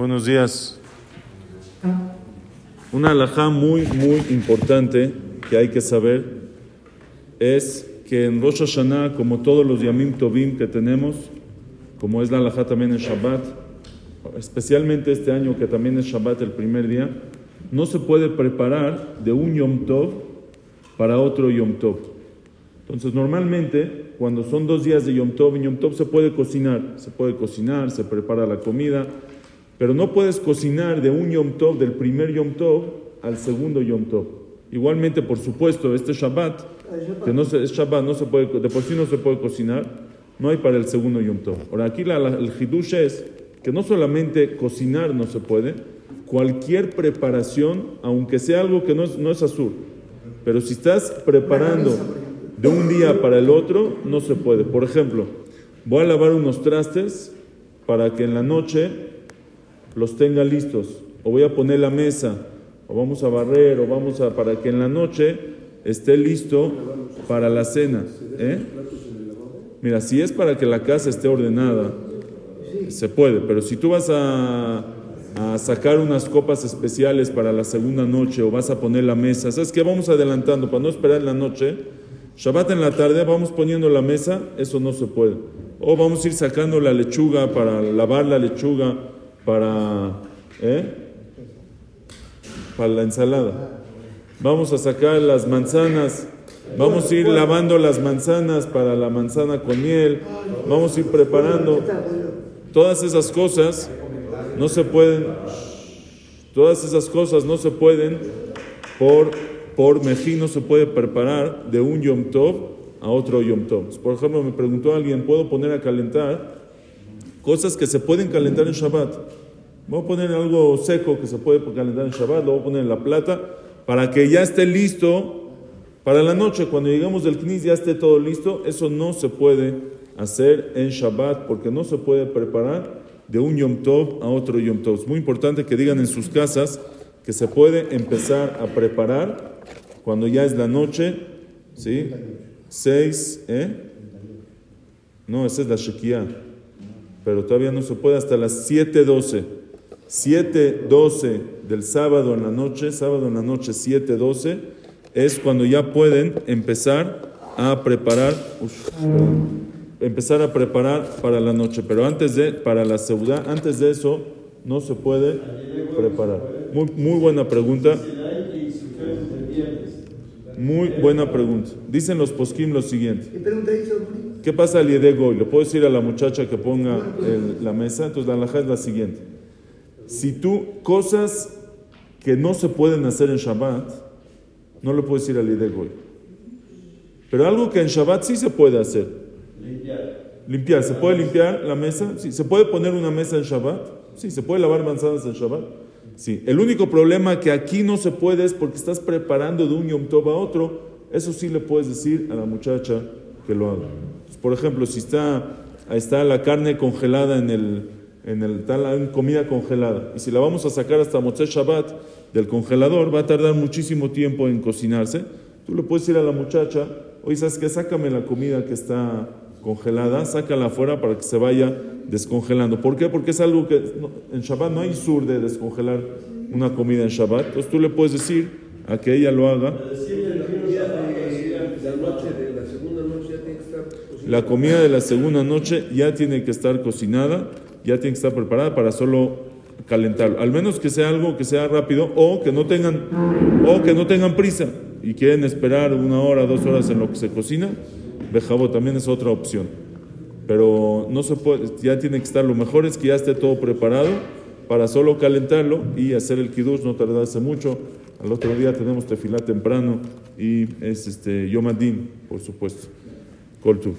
Buenos días. Una alajá muy, muy importante que hay que saber es que en Rosh Hashanah, como todos los Yamim Tovim que tenemos, como es la alajá también en Shabbat, especialmente este año que también es Shabbat el primer día, no se puede preparar de un Yom Tov para otro Yom Tov. Entonces, normalmente, cuando son dos días de Yom Tov, en Yom Tov se puede cocinar, se puede cocinar, se prepara la comida, pero no puedes cocinar de un Yom Tov, del primer Yom Tov, al segundo Yom Tov. Igualmente, por supuesto, este Shabbat, que no se, es Shabbat, no se puede, de por sí no se puede cocinar, no hay para el segundo Yom Tov. Ahora, aquí la, la, el Hidush es que no solamente cocinar no se puede, cualquier preparación, aunque sea algo que no es, no es azul, pero si estás preparando de un día para el otro, no se puede. Por ejemplo, voy a lavar unos trastes para que en la noche los tenga listos, o voy a poner la mesa, o vamos a barrer, o vamos a para que en la noche esté listo para la cena. ¿eh? Mira, si es para que la casa esté ordenada, se puede, pero si tú vas a, a, sacar unas copas especiales para la segunda noche o vas a poner la mesa, ¿sabes qué? Vamos adelantando para no esperar la noche. Shabbat en la tarde vamos poniendo la mesa, eso no se puede. O vamos a ir sacando la lechuga para lavar la lechuga para, ¿eh? para la ensalada. Vamos a sacar las manzanas. Vamos a ir lavando las manzanas para la manzana con miel. Vamos a ir preparando. Todas esas cosas no se pueden. Todas esas cosas no se pueden por, por mejí, no se puede preparar de un Yom Tov a otro Yom Tov. Por ejemplo, me preguntó alguien, ¿puedo poner a calentar cosas que se pueden calentar en Shabbat? Voy a poner algo seco que se puede calentar en Shabbat, lo voy a poner en la plata para que ya esté listo para la noche. Cuando llegamos del Knis ya esté todo listo. Eso no se puede hacer en Shabbat porque no se puede preparar de un Yom Tov a otro Yom Tov. Es muy importante que digan en sus casas que se puede empezar a preparar cuando ya es la noche, ¿sí? Seis, ¿eh? No, esa es la Shekiah, pero todavía no se puede hasta las 7.12. 7.12 del sábado en la noche, sábado en la noche 7.12, es cuando ya pueden empezar a preparar, empezar a preparar para la noche, pero antes de, para la ciudad, antes de eso, no se puede preparar. Muy, muy buena pregunta. Muy buena pregunta. Dicen los poskim lo siguiente. ¿Qué pasa al Yedego? ¿Le puedo decir a la muchacha que ponga el, la mesa? Entonces la alhaja es la siguiente. Si tú, cosas que no se pueden hacer en Shabbat, no le puedes decir al Yedego. Pero algo que en Shabbat sí se puede hacer. Limpiar. Limpiar. ¿Se puede limpiar la mesa? Sí. ¿Se puede poner una mesa en Shabbat? Sí. ¿Se puede lavar manzanas en Shabbat? Sí. El único problema que aquí no se puede es porque estás preparando de un Yom Tov a otro. Eso sí le puedes decir a la muchacha que lo haga. Pues, por ejemplo, si está, está la carne congelada en el, en el está la comida congelada y si la vamos a sacar hasta Motzei Shabbat del congelador, va a tardar muchísimo tiempo en cocinarse. Tú le puedes decir a la muchacha, oye, ¿sabes qué? Sácame la comida que está congelada, sácala afuera para que se vaya descongelando. ¿Por qué? Porque es algo que no, en Shabbat no hay sur de descongelar una comida en Shabbat. Entonces tú le puedes decir a que ella lo haga. La comida de la segunda noche ya tiene que estar cocinada, ya tiene que estar preparada para solo calentarlo. Al menos que sea algo que sea rápido o que no tengan o que no tengan prisa y quieren esperar una hora, dos horas en lo que se cocina. Bejabo también es otra opción. Pero no se puede, ya tiene que estar, lo mejor es que ya esté todo preparado para solo calentarlo y hacer el kiddush, no tardarse mucho. Al otro día tenemos tefilá temprano y es este Yom Adin, por supuesto. Kol Tuv.